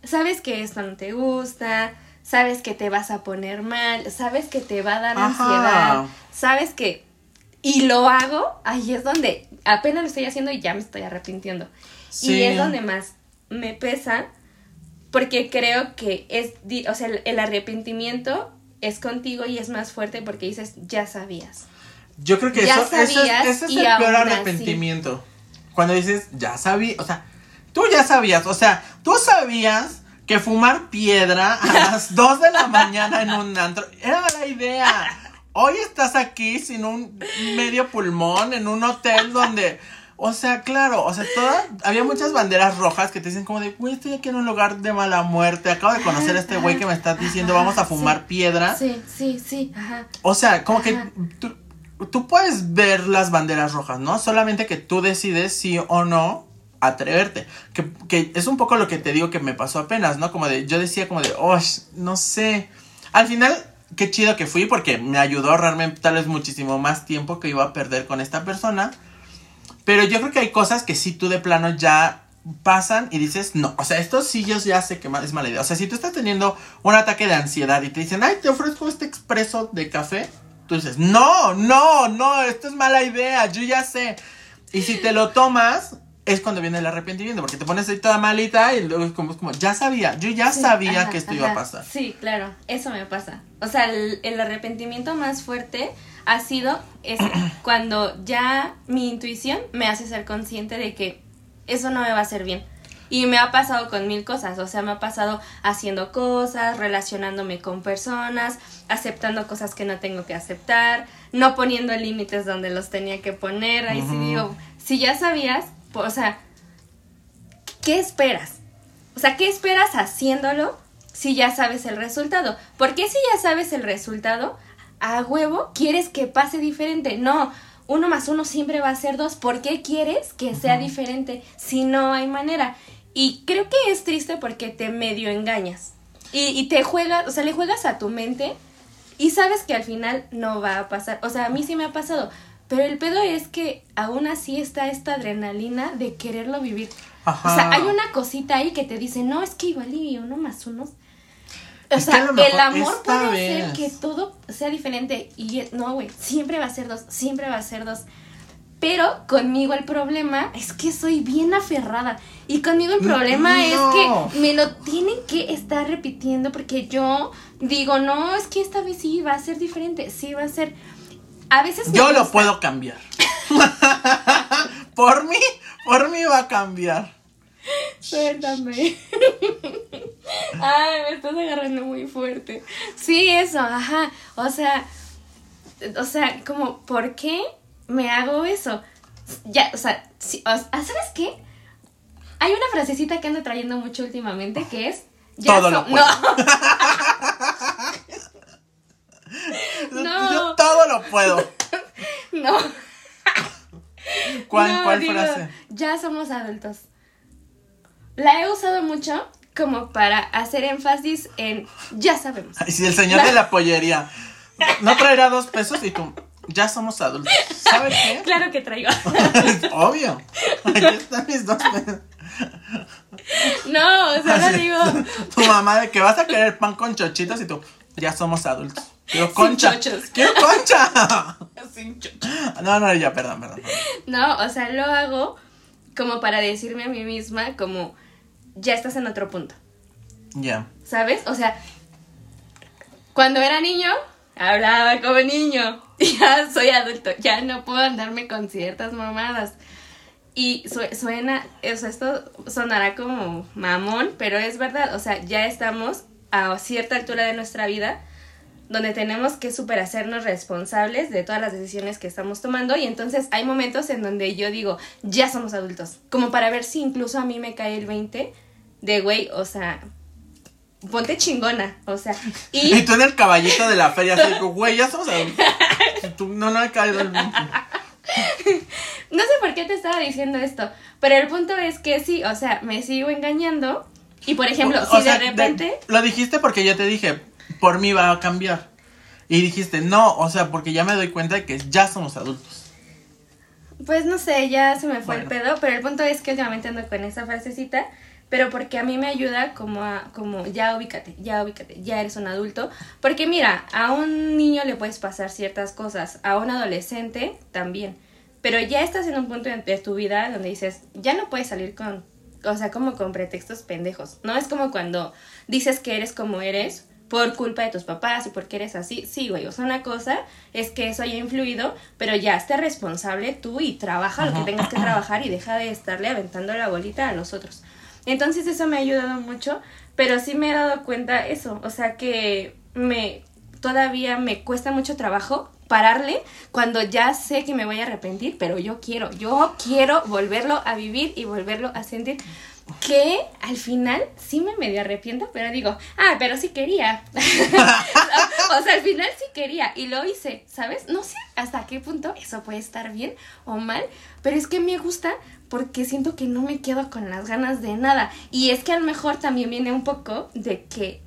sabes que esto no te gusta, sabes que te vas a poner mal, sabes que te va a dar Ajá. ansiedad, sabes que... Y lo hago, ahí es donde apenas lo estoy haciendo y ya me estoy arrepintiendo. Sí. Y es donde más me pesa porque creo que es, o sea, el, arrepentimiento es contigo y es más fuerte porque dices, ya sabías. Yo creo que Ya eso, eso es, sabías ese es el peor así. arrepentimiento. Cuando dices, ya sabía, o sea, tú ya sabías, o sea, tú sabías que fumar piedra a las 2 de la mañana en un antro era la idea. Hoy estás aquí sin un medio pulmón en un hotel donde, o sea, claro, o sea, toda, había muchas banderas rojas que te dicen como de, güey, estoy aquí en un lugar de mala muerte, acabo de conocer a este güey que me está diciendo, vamos a fumar Sí. piedra. Sí, sí, sí, ajá. O sea, como Ajá. que tú, tú puedes ver las banderas rojas, ¿no? Solamente que tú decides sí o no atreverte. Que, que es un poco lo que te digo que me pasó apenas, ¿no? Como de, yo decía como de, oh, no sé. Al final, qué chido que fui porque me ayudó a ahorrarme tal vez muchísimo más tiempo que iba a perder con esta persona. Pero yo creo que hay cosas que sí tú de plano ya pasan y dices, no, o sea, esto sí yo ya sé que es mala idea. O sea, si tú estás teniendo un ataque de ansiedad y te dicen, ay, te ofrezco este expreso de café, tú dices, no, no, no, esto es mala idea, yo ya sé. Y si te lo tomas, es cuando viene el arrepentimiento, porque te pones ahí toda malita y luego es como, es como ya sabía, yo ya Sí, sabía ajá, que esto iba a pasar. Sí, claro, eso me pasa. O sea, el, el arrepentimiento más fuerte ha sido ese, cuando ya mi intuición me hace ser consciente de que eso no me va a hacer bien. Y me ha pasado con mil cosas, o sea, me ha pasado haciendo cosas, relacionándome con personas, aceptando cosas que no tengo que aceptar, no poniendo límites donde los tenía que poner. Ahí sí digo, si ya sabías, o sea, ¿qué esperas? O sea, ¿qué esperas haciéndolo si ya sabes el resultado? ¿Por qué si ya sabes el resultado, a huevo quieres que pase diferente? No, uno más uno siempre va a ser dos. ¿Por qué quieres que sea diferente si no hay manera? Y creo que es triste porque te medio engañas. Y, y te juegas, o sea, le juegas a tu mente y sabes que al final no va a pasar. O sea, a mí sí me ha pasado. Pero el pedo es que aún así está esta adrenalina de quererlo vivir. Ajá. O sea, hay una cosita ahí que te dice, no, es que igual y uno más uno. O sea, el amor puede vez- hacer que todo sea diferente. Y no, güey, siempre va a ser dos, siempre va a ser dos. Pero conmigo el problema es que soy bien aferrada. Y conmigo el problema No. es que me lo tienen que estar repitiendo porque yo digo, no, es que esta vez sí va a ser diferente, sí va a ser... A veces... Yo lo puedo cambiar. por mí, por mí va a cambiar. Suéltame. Ay, me estás agarrando muy fuerte. Sí, eso, ajá. O sea, o sea, como, ¿por qué me hago eso? Ya, o sea, o- ah, ¿sabes qué? Hay una frasecita que ando trayendo mucho últimamente que es. Todo lo puedo. No. No. Yo todo lo puedo. No. ¿Cuál, No, cuál digo, frase? Ya somos adultos. La he usado mucho como para hacer énfasis en ya sabemos. Ay, si el señor de la pollería no traerá dos pesos y tú, ya somos adultos. ¿Sabes qué? Claro que traigo. Obvio. Aquí están mis dos pesos. No, solo Así, digo. Tu mamá de que vas a querer pan con chochitos y tú, ya somos adultos. Quiero concha. chochos. Quiero concha. No, no, ya, perdón, perdón. perdón. No, o sea, lo hago como para decirme a mí misma como ya estás en otro punto. Ya. ¿Sabes? O sea, cuando era niño, hablaba como niño. Ya soy adulto, ya no puedo andarme con ciertas mamadas. Y su- suena, o sea, esto sonará como mamón, pero es verdad, o sea, ya estamos a cierta altura de nuestra vida donde tenemos que super hacernos responsables de todas las decisiones que estamos tomando y entonces hay momentos en donde yo digo, ya somos adultos, como para ver si incluso a mí me cae el 20 de, güey, o sea, ponte chingona, o sea, Y y tú en el caballito de la feria, así, güey, ya somos tú, no, no he caído el no sé por qué te estaba diciendo esto, pero el punto es que sí, o sea, me sigo engañando y por ejemplo, O si sea, de repente... lo dijiste porque yo te dije, por mí va a cambiar. Y dijiste, no, o sea, porque ya me doy cuenta de que ya somos adultos. Pues no sé, ya se me fue Bueno. el pedo, pero el punto es que últimamente ando con esa frasecita, pero porque a mí me ayuda como a, como ya ubícate, ya ubícate, ya eres un adulto, porque mira, a un niño le puedes pasar ciertas cosas, a un adolescente también, pero ya estás en un punto de, de tu vida donde dices, ya no puedes salir con, o sea, como con pretextos pendejos, no es como cuando dices que eres como eres por culpa de tus papás y porque eres así. Sí, güey, o sea, una cosa es que eso haya influido, pero ya esté responsable tú y trabaja lo que tengas que trabajar y deja de estarle aventando la bolita a los otros. Entonces eso me ha ayudado mucho, pero sí me he dado cuenta eso, o sea que me todavía me cuesta mucho trabajo pararle cuando ya sé que me voy a arrepentir, pero yo quiero, yo quiero volverlo a vivir y volverlo a sentir que al final sí me medio arrepiento, pero digo, ah, pero sí quería. o sea, al final sí quería y lo hice, ¿sabes? No sé hasta qué punto eso puede estar bien o mal, pero es que me gusta porque siento que no me quedo con las ganas de nada. Y es que a lo mejor también viene un poco de que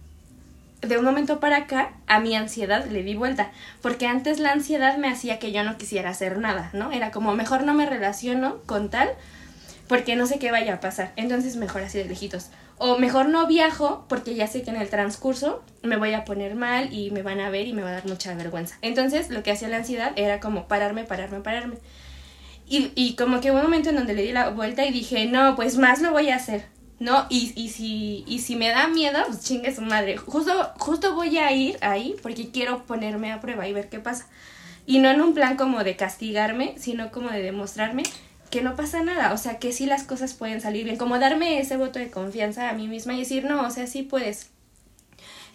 de un momento para acá a mi ansiedad le di vuelta, porque antes la ansiedad me hacía que yo no quisiera hacer nada, ¿no? Era como mejor no me relaciono con tal porque no sé qué vaya a pasar, entonces mejor así de lejitos. O mejor no viajo porque ya sé que en el transcurso me voy a poner mal y me van a ver y me va a dar mucha vergüenza. Entonces lo que hacía la ansiedad era como pararme, pararme, pararme. Y, y como que hubo un momento en donde le di la vuelta y dije, no, pues más lo voy a hacer. ¿No? Y, y, si, y si me da miedo, pues chingue su madre. Justo, justo voy a ir ahí porque quiero ponerme a prueba y ver qué pasa. Y no en un plan como de castigarme, sino como de demostrarme que no pasa nada. O sea, que sí las cosas pueden salir bien. Como darme ese voto de confianza a mí misma y decir, no, o sea, sí puedes.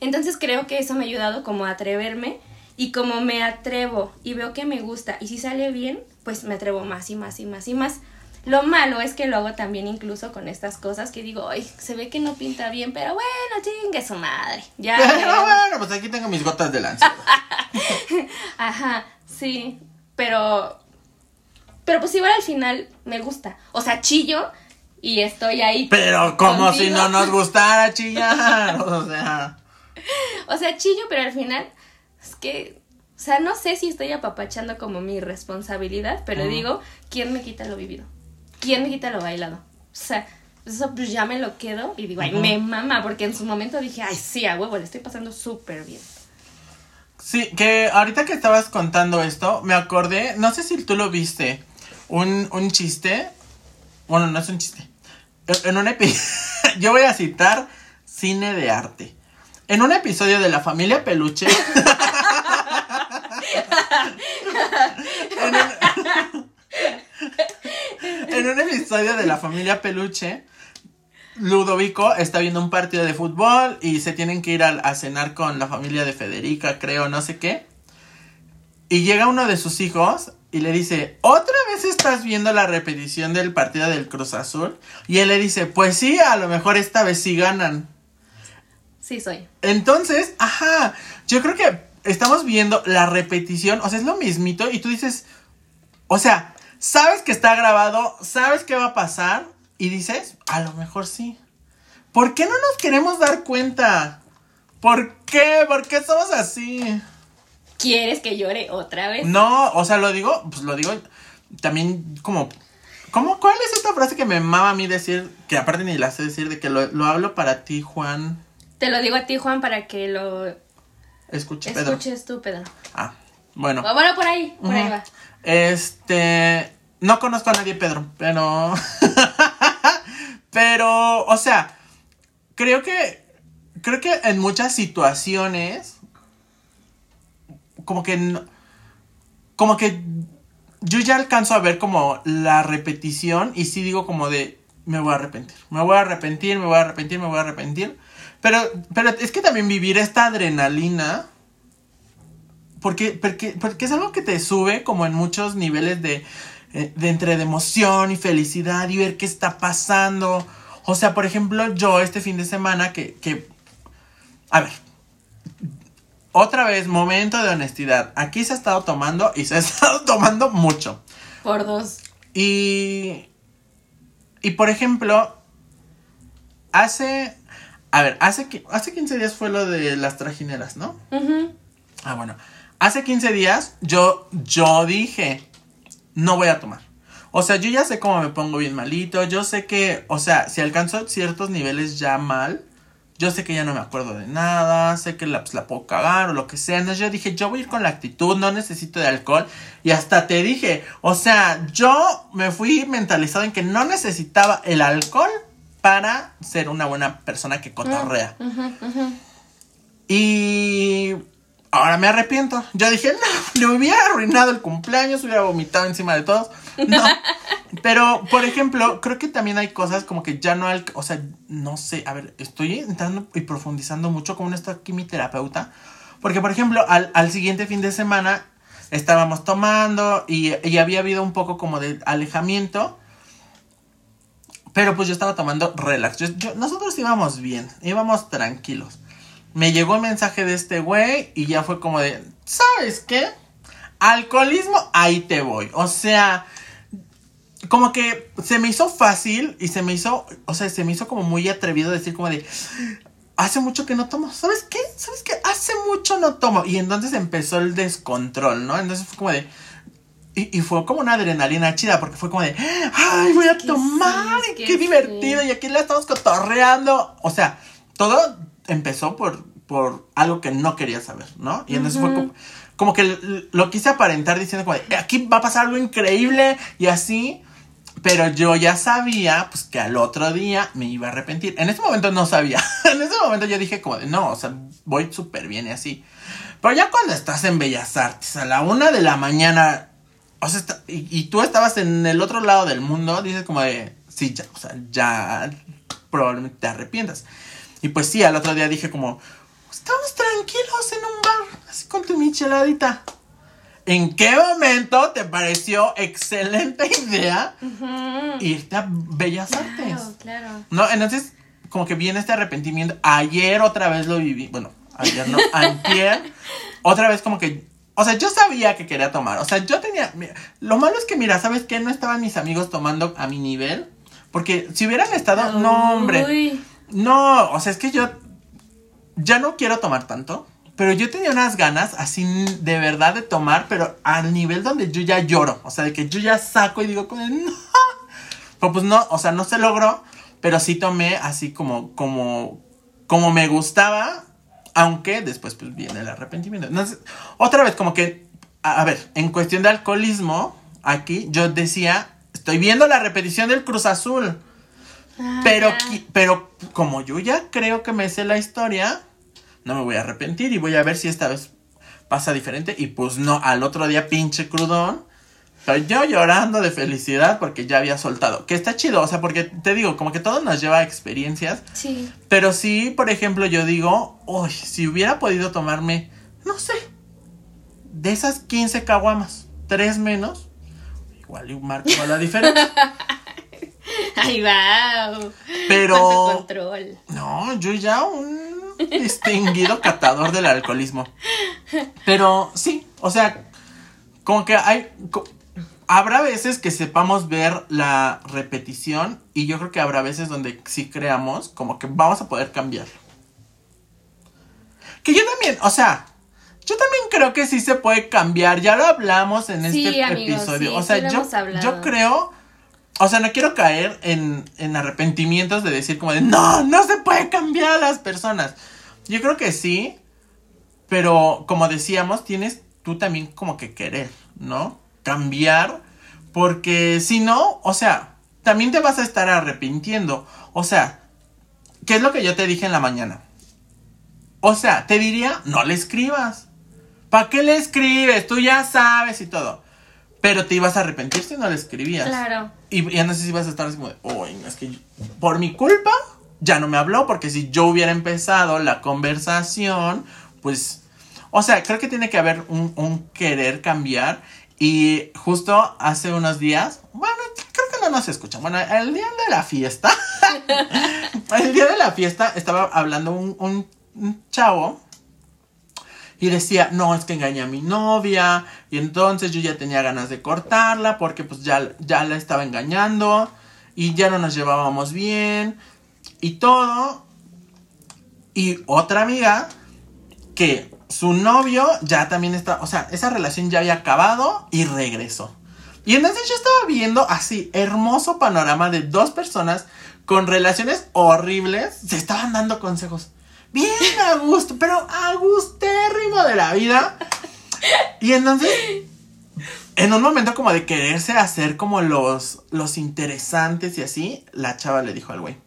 Entonces creo que eso me ha ayudado como a atreverme y como me atrevo y veo que me gusta y si sale bien, pues me atrevo más y más y más y más. Lo malo es que lo hago también incluso con estas cosas que digo, ay, se ve que no pinta bien, pero bueno, chingue su madre. Ya. bueno, pues aquí tengo mis gotas de lanza. Ajá, sí, pero pero pues igual al final me gusta. O sea, chillo y estoy ahí. Pero como si no nos gustara chillar, o sea. O sea, chillo, pero al final es que o sea, no sé si estoy apapachando como mi responsabilidad, pero digo, ¿quién me quita lo vivido? ¿quién me quita lo bailado? O sea, eso pues ya me lo quedo y digo, ay, me mama, porque en su momento dije, ay, sí, a huevo, le estoy pasando súper bien. Sí, que ahorita que estabas contando esto, me acordé, no sé si tú lo viste, un, un chiste, bueno, no es un chiste, en un episodio, yo voy a citar cine de arte. En un episodio de La Familia Peluche, en, un, en un episodio de La Familia Peluche, Ludovico está viendo un partido de fútbol y se tienen que ir a, cenar con la familia de Federica, creo, no sé qué. Y llega uno de sus hijos y le dice, ¿otra vez estás viendo la repetición del partido del Cruz Azul? Y él le dice, pues sí, a lo mejor esta vez sí ganan. Sí, soy. Entonces, ajá, yo creo que estamos viendo la repetición, o sea, es lo mismito y tú dices, o sea, sabes que está grabado, sabes qué va a pasar y dices, a lo mejor sí. ¿Por qué no nos queremos dar cuenta? ¿Por qué? ¿Por qué somos así? ¿Quieres que llore otra vez? No, o sea, lo digo, pues lo digo también como... ¿Cómo, ¿Cuál es esta frase que me mama a mí decir, que aparte ni la sé decir, de que lo, lo hablo para ti, Juan? Te lo digo a ti, Juan, para que lo Escuche, Pedro. Escuches tú, Pedro. Ah, bueno. bueno, por ahí, por ahí va. Este, no conozco a nadie, Pedro, pero... pero, o sea, creo que... Creo que en muchas situaciones... Como que... Como que yo ya alcanzo a ver como la repetición y sí digo como de me voy a arrepentir, me voy a arrepentir, me voy a arrepentir, me voy a arrepentir. Pero, pero es que también vivir esta adrenalina, porque, porque, porque es algo que te sube como en muchos niveles de, eh, de entre emoción y felicidad y ver qué está pasando. O sea, por ejemplo, yo este fin de semana que a ver, otra vez, momento de honestidad. Aquí se ha estado tomando y se ha estado tomando mucho. Por dos. Y. Y por ejemplo, hace a ver, hace, hace 15 días fue lo de las trajineras, ¿no? Ah, bueno. Hace 15 días yo, yo dije, no voy a tomar. O sea, yo ya sé cómo me pongo bien malito. Yo sé que, o sea, si alcanzo ciertos niveles ya mal, yo sé que ya no me acuerdo de nada. Sé que la, pues, la puedo cagar o lo que sea. Entonces yo dije, yo voy a ir con la actitud, no necesito de alcohol. Y hasta te dije, o sea, yo me fui mentalizado en que no necesitaba el alcohol para ser una buena persona que cotorrea. Y ahora me arrepiento. Yo dije, no, le hubiera arruinado el cumpleaños, hubiera vomitado encima de todos. No. Pero, por ejemplo, creo que también hay cosas como que ya no, o sea, no sé, a ver, estoy entrando y profundizando mucho como está aquí mi terapeuta. Porque, por ejemplo, al, al siguiente fin de semana estábamos tomando y, y había habido un poco como de alejamiento. Pero pues yo estaba tomando relax. nosotros íbamos bien, íbamos tranquilos. Me llegó el mensaje de este güey y ya fue como de, ¿sabes qué? Alcoholismo, ahí te voy. O sea, como que se me hizo fácil y se me hizo, o sea, se me hizo como muy atrevido decir como de, hace mucho que no tomo. ¿Sabes qué? ¿Sabes qué? Hace mucho no tomo. Y entonces empezó el descontrol, ¿no? Entonces fue como de, y, fue como una adrenalina chida, porque fue como de, ¡ay, voy a tomar! ¡Qué, divertido! Y aquí la estamos cotorreando. O sea, todo empezó por, por algo que no quería saber, ¿no? Y entonces fue como, como que lo quise aparentar diciendo como, de, aquí va a pasar algo increíble y así. Pero yo ya sabía, pues, que al otro día me iba a arrepentir. En ese momento no sabía. en ese momento yo dije como de, no, o sea, voy súper bien y así. Pero ya cuando estás en Bellas Artes a la una de la mañana, o sea, está- y, y tú estabas en el otro lado del mundo, dices como de, sí, ya, o sea, ya probablemente te arrepientas. Y pues sí, al otro día dije como, estamos tranquilos en un bar, así con tu micheladita. ¿En qué momento te pareció excelente idea irte a Bellas Artes? Claro, claro. No, entonces, como que viene este arrepentimiento. Ayer otra vez lo viví. Bueno, ayer no, antier. Otra vez como que. O sea, yo sabía que quería tomar. O sea, yo tenía. mira, lo malo es que, mira, ¿sabes qué? No estaban mis amigos tomando a mi nivel. Porque si hubieran estado. No, hombre. No, o sea, es que yo. Ya no quiero tomar tanto. Pero yo tenía unas ganas así de verdad de tomar, pero al nivel donde yo ya lloro. O sea, de que yo ya saco y digo, como, no. Pero pues no, o sea, no se logró. Pero sí tomé así como, como, como me gustaba. Aunque después pues viene el arrepentimiento. Otra vez, como que, a, a ver, en cuestión de alcoholismo, aquí yo decía, estoy viendo la repetición del Cruz Azul. Ah, Pero, pero como yo ya creo que me sé la historia, no me voy a arrepentir y voy a ver si esta vez pasa diferente. Y pues no, al otro día pinche crudón. Pero yo llorando de felicidad porque ya había soltado. Que está chido, o sea, porque te digo, como que todo nos lleva a experiencias. Sí. Pero sí, por ejemplo, yo digo, uy, si hubiera podido tomarme, no sé, de esas 15 caguamas, tres menos, igual y marco la diferencia. Ay, wow. Pero... control. No, yo ya un distinguido catador del alcoholismo. Pero sí, o sea, como que hay... Habrá veces que sepamos ver la repetición y yo creo que habrá veces donde sí creamos como que vamos a poder cambiar. Que yo también, o sea, yo también creo que sí se puede cambiar, ya lo hablamos en Sí, este amigos, episodio. sí, o sea, sí yo, yo creo, o sea, no quiero caer en, en arrepentimientos de decir como de, no, no se puede cambiar a las personas. Yo creo que sí, pero como decíamos, tienes tú también como que querer, ¿no? Cambiar, porque si no, o sea, también te vas a estar arrepintiendo. O sea, ¿qué es lo que yo te dije en la mañana? O sea, te diría, no le escribas. ¿Para qué le escribes? Tú ya sabes y todo. Pero te ibas a arrepentir si no le escribías. Claro. Y ya no sé si vas a estar así como de, "Uy, no, es que yo- por mi culpa ya no me habló, porque si yo hubiera empezado la conversación, pues, o sea, creo que tiene que haber un, un querer cambiar. Y justo hace unos días, bueno, creo que no nos escuchan. Bueno, el día de la fiesta, el día de la fiesta estaba hablando un, un- un chavo y decía, no, es que engañé a mi novia. Y entonces yo ya tenía ganas de cortarla porque pues ya, ya la estaba engañando. Y ya no nos llevábamos bien. Y todo. Y otra amiga que su novio ya también está, o sea, esa relación ya había acabado y regresó. Y entonces yo estaba viendo así, hermoso panorama de dos personas con relaciones horribles, se estaban dando consejos. Bien a gusto, pero a gustérrimo de la vida. Y entonces, en un momento como de quererse hacer como los, los interesantes y así, la chava le dijo al güey.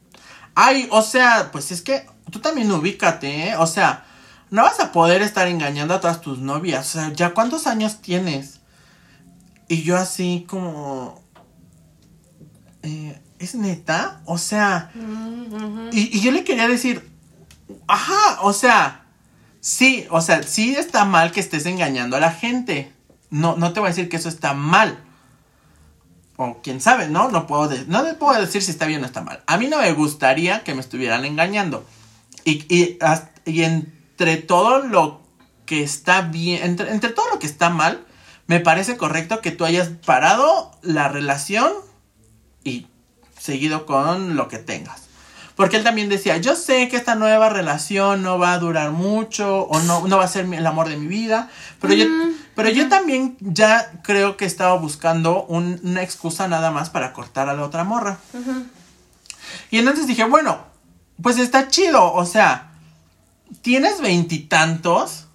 Ay, o sea, pues es que tú también ubícate, ¿eh? O sea, no vas a poder estar engañando a todas tus novias. O sea, ¿ya cuántos años tienes? Y yo así como... eh, ¿Es neta? O sea... Mm, y yo le quería decir, ajá, o sea, sí, o sea, sí está mal que estés engañando a la gente. No, no te voy a decir que eso está mal. O quién sabe, ¿no? No puedo, no le puedo decir si está bien o está mal. A mí no me gustaría que me estuvieran engañando. Y, y, y entre todo lo que está bien, entre, entre todo lo que está mal, me parece correcto que tú hayas parado la relación y seguido con lo que tengas. Porque él también decía, yo sé que esta nueva relación no va a durar mucho o no, no va a ser el amor de mi vida, pero, yo, pero yo también ya creo que estaba buscando un- una excusa nada más para cortar a la otra morra. Y entonces dije, bueno, pues está chido, o sea, tienes veintitantos,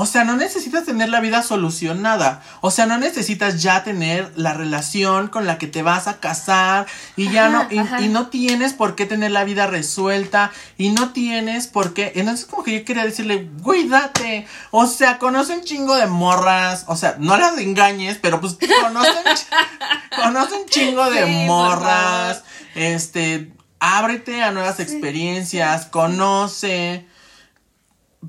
o sea, no necesitas tener la vida solucionada. O sea, no necesitas ya tener la relación con la que te vas a casar y ya no, y, no tienes por qué tener la vida resuelta y no tienes por qué. Entonces, como que yo quería decirle, cuídate. O sea, conoce un chingo de morras. O sea, no las engañes, pero pues conoce un, chingo de morras. Este, ábrete a nuevas experiencias, conoce.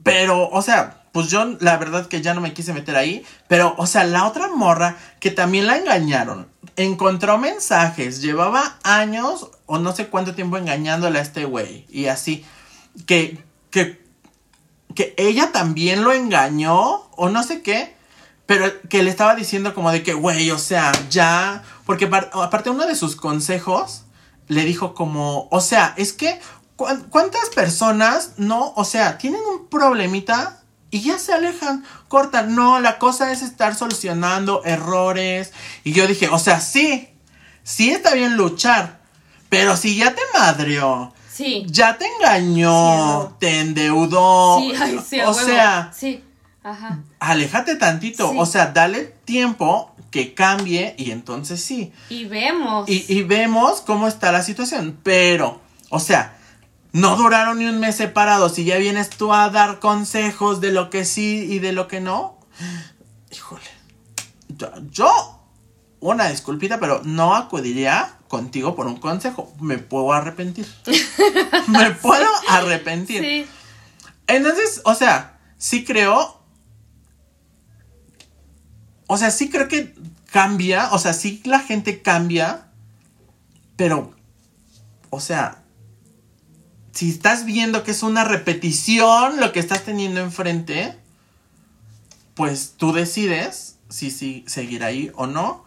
Pero, o sea, pues yo la verdad que ya no me quise meter ahí, pero o sea, la otra morra que también la engañaron, encontró mensajes, llevaba años o no sé cuánto tiempo engañándole a este güey y así, que, que, que ella también lo engañó o no sé qué, pero que le estaba diciendo como de que, güey, o sea, ya, porque aparte uno de sus consejos le dijo como, o sea, es que, ¿cuántas personas no, o sea, tienen un problemita y ya se alejan, cortan. No, la cosa es estar solucionando errores. Y yo dije, o sea, sí, sí está bien luchar, pero si ya te madrió, sí. ya te engañó, te endeudó, sí, ay, sí, o sea, sí. Ajá. aléjate tantito, o sea, dale tiempo que cambie y entonces sí. Y vemos. Y, y vemos cómo está la situación, pero, o sea, no duraron ni un mes separados y ya vienes tú a dar consejos de lo que sí y de lo que no. Híjole. Yo, una disculpita, pero no acudiría contigo por un consejo. Me puedo arrepentir. Me puedo arrepentir. Sí. Entonces, o sea, sí creo. O sea, sí creo que cambia. O sea, sí la gente cambia. Pero, o sea, si estás viendo que es una repetición lo que estás teniendo enfrente, pues tú decides si, si seguir ahí o no.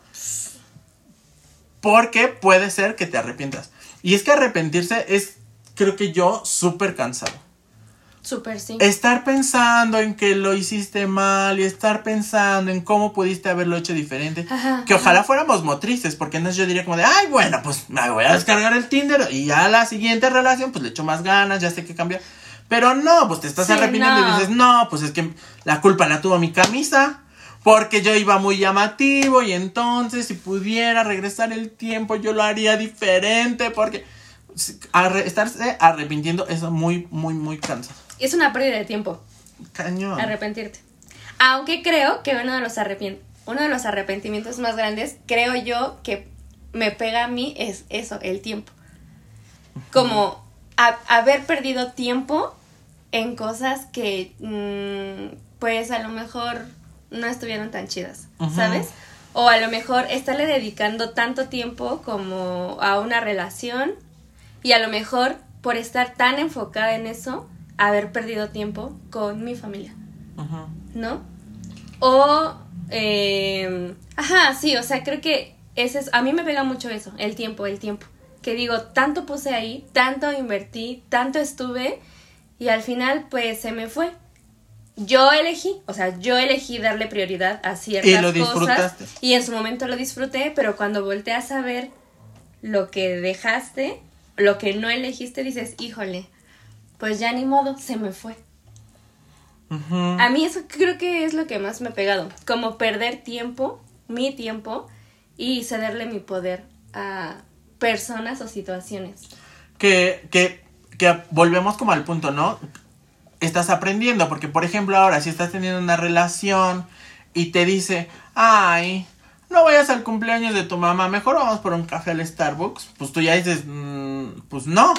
Porque puede ser que te arrepientas. Y es que arrepentirse es, creo que yo, súper cansado. Súper sí. Estar pensando en que lo hiciste mal y estar pensando en cómo pudiste haberlo hecho diferente. que ojalá fuéramos motrices, porque entonces yo diría como de, ay, bueno, pues me voy a descargar el Tinder y ya la siguiente relación, pues le echo más ganas, ya sé que cambiar. Pero no, pues te estás arrepintiendo y dices, no, pues es que la culpa la tuvo mi camisa. Porque yo iba muy llamativo y entonces si pudiera regresar el tiempo yo lo haría diferente porque estarse arrepintiendo es muy, muy, muy cansado es una pérdida de tiempo. Cañón. Arrepentirte. Aunque creo que uno de los uno de los arrepentimientos más grandes, creo yo que me pega a mí es eso, el tiempo. Como haber perdido tiempo en cosas que mm, pues a lo mejor no estuvieron tan chidas, ¿sabes? O a lo mejor estarle dedicando tanto tiempo como a una relación y a lo mejor por estar tan enfocada en eso, haber perdido tiempo con mi familia. ¿No? O, eh, ajá, sí, o sea, creo que ese es, a mí me pega mucho eso, el tiempo, el tiempo. Que digo, tanto puse ahí, tanto invertí, tanto estuve y al final pues se me fue. Yo elegí, o sea, yo elegí darle prioridad a ciertas y lo disfrutaste. cosas y en su momento lo disfruté, pero cuando volteas a ver lo que dejaste, lo que no elegiste, dices, híjole, pues ya ni modo, se me fue. A mí eso creo que es lo que más me ha pegado, como perder tiempo, mi tiempo, y cederle mi poder a personas o situaciones. Que, que, que volvemos como al punto, ¿no? Estás aprendiendo, porque por ejemplo ahora si estás teniendo una relación y te dice, ay, no vayas al cumpleaños de tu mamá, mejor vamos por un café al Starbucks, pues tú ya dices, mm, pues no,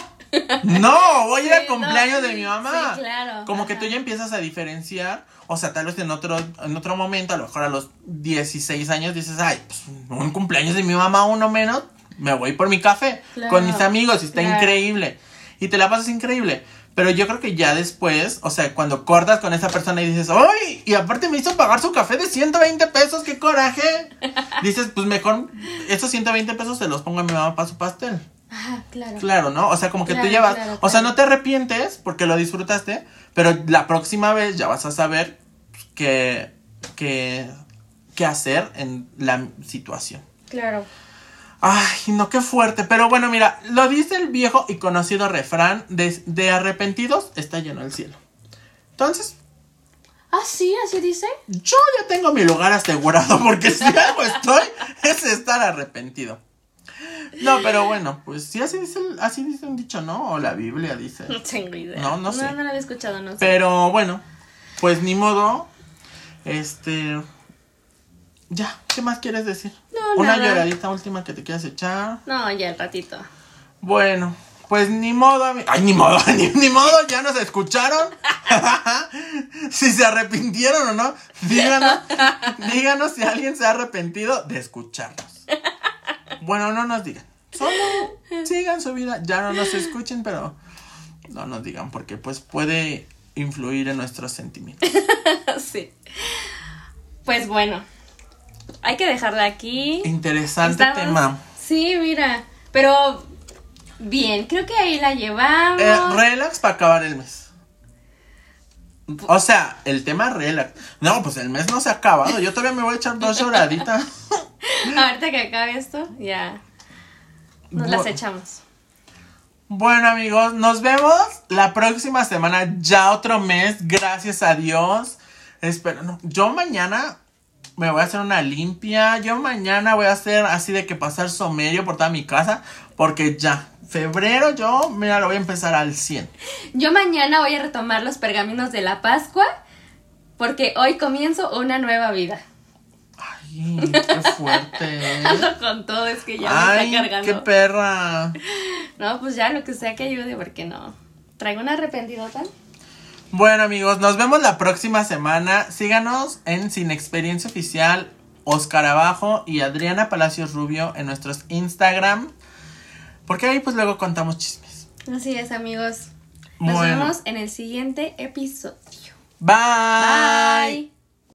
no, voy a ir al cumpleaños de mi mamá. Sí, claro. Como que tú ya empiezas a diferenciar. O sea, tal vez en otro, en otro momento, a lo mejor a los 16 años dices, ay, pues un cumpleaños de mi mamá, uno menos, me voy por mi café con mis amigos y está increíble. Y te la pasas increíble. Pero yo creo que ya después, o sea, cuando cortas con esa persona y dices, ¡ay! Y aparte me hizo pagar su café de 120 pesos, ¡qué coraje! Dices, pues mejor esos 120 pesos se los pongo a mi mamá para su pastel claro. Claro, ¿no? O sea, como que tú ya vas. o sea, no te arrepientes porque lo disfrutaste, pero la próxima vez ya vas a saber qué, qué, qué hacer en la situación. Claro. Ay, no, qué fuerte. Pero bueno, mira, lo dice el viejo y conocido refrán: de, de arrepentidos está lleno el cielo. Entonces. Ah, sí, así dice. Yo ya tengo mi lugar asegurado porque si algo estoy es estar arrepentido. No, pero bueno, pues sí, así dice, así dice un dicho, ¿no? O la Biblia dice. No tengo idea. No, no sé. No, no lo había escuchado, no sé. Pero bueno, pues ni modo. Este. Ya, ¿qué más quieres decir? No, Una nada. lloradita última que te quieras echar. No, ya el ratito. Bueno, pues ni modo, Ay, ni modo, ni, ni modo, ya nos escucharon. si se arrepintieron o no, díganos, díganos si alguien se ha arrepentido de escucharnos. Bueno, no nos digan. Solo sigan su vida. Ya no nos escuchen, pero no nos digan porque pues puede influir en nuestros sentimientos. sí. Pues bueno, hay que dejarla aquí. Interesante Estamos- tema. Sí, mira, pero bien, creo que ahí la llevamos. Eh, relax para acabar el mes. O sea, el tema relax. No, pues el mes no se ha acabado. Yo todavía me voy a echar dos lloraditas. Ahorita que acabe esto, ya nos las echamos. Bueno, amigos, nos vemos la próxima semana. Ya otro mes, gracias a Dios. Espero, no, yo mañana me voy a hacer una limpia. Yo mañana voy a hacer así de que pasar somerio por toda mi casa. Porque ya, febrero yo, mira, lo voy a empezar al 100. Yo mañana voy a retomar los pergaminos de la Pascua porque hoy comienzo una nueva vida. Ay, qué fuerte. Ando con todo, es que ya me está cargando. qué perra. No, pues ya lo que sea que ayude, porque no. Traigo una arrepentidota. Bueno, amigos, nos vemos la próxima semana. Síganos en Sin Experiencia Oficial, Oscar Abajo y Adriana Palacios Rubio en nuestros Instagram. Porque ahí pues luego contamos chismes. Así es, amigos. Nos Bueno. vemos en el siguiente episodio. Bye. Bye.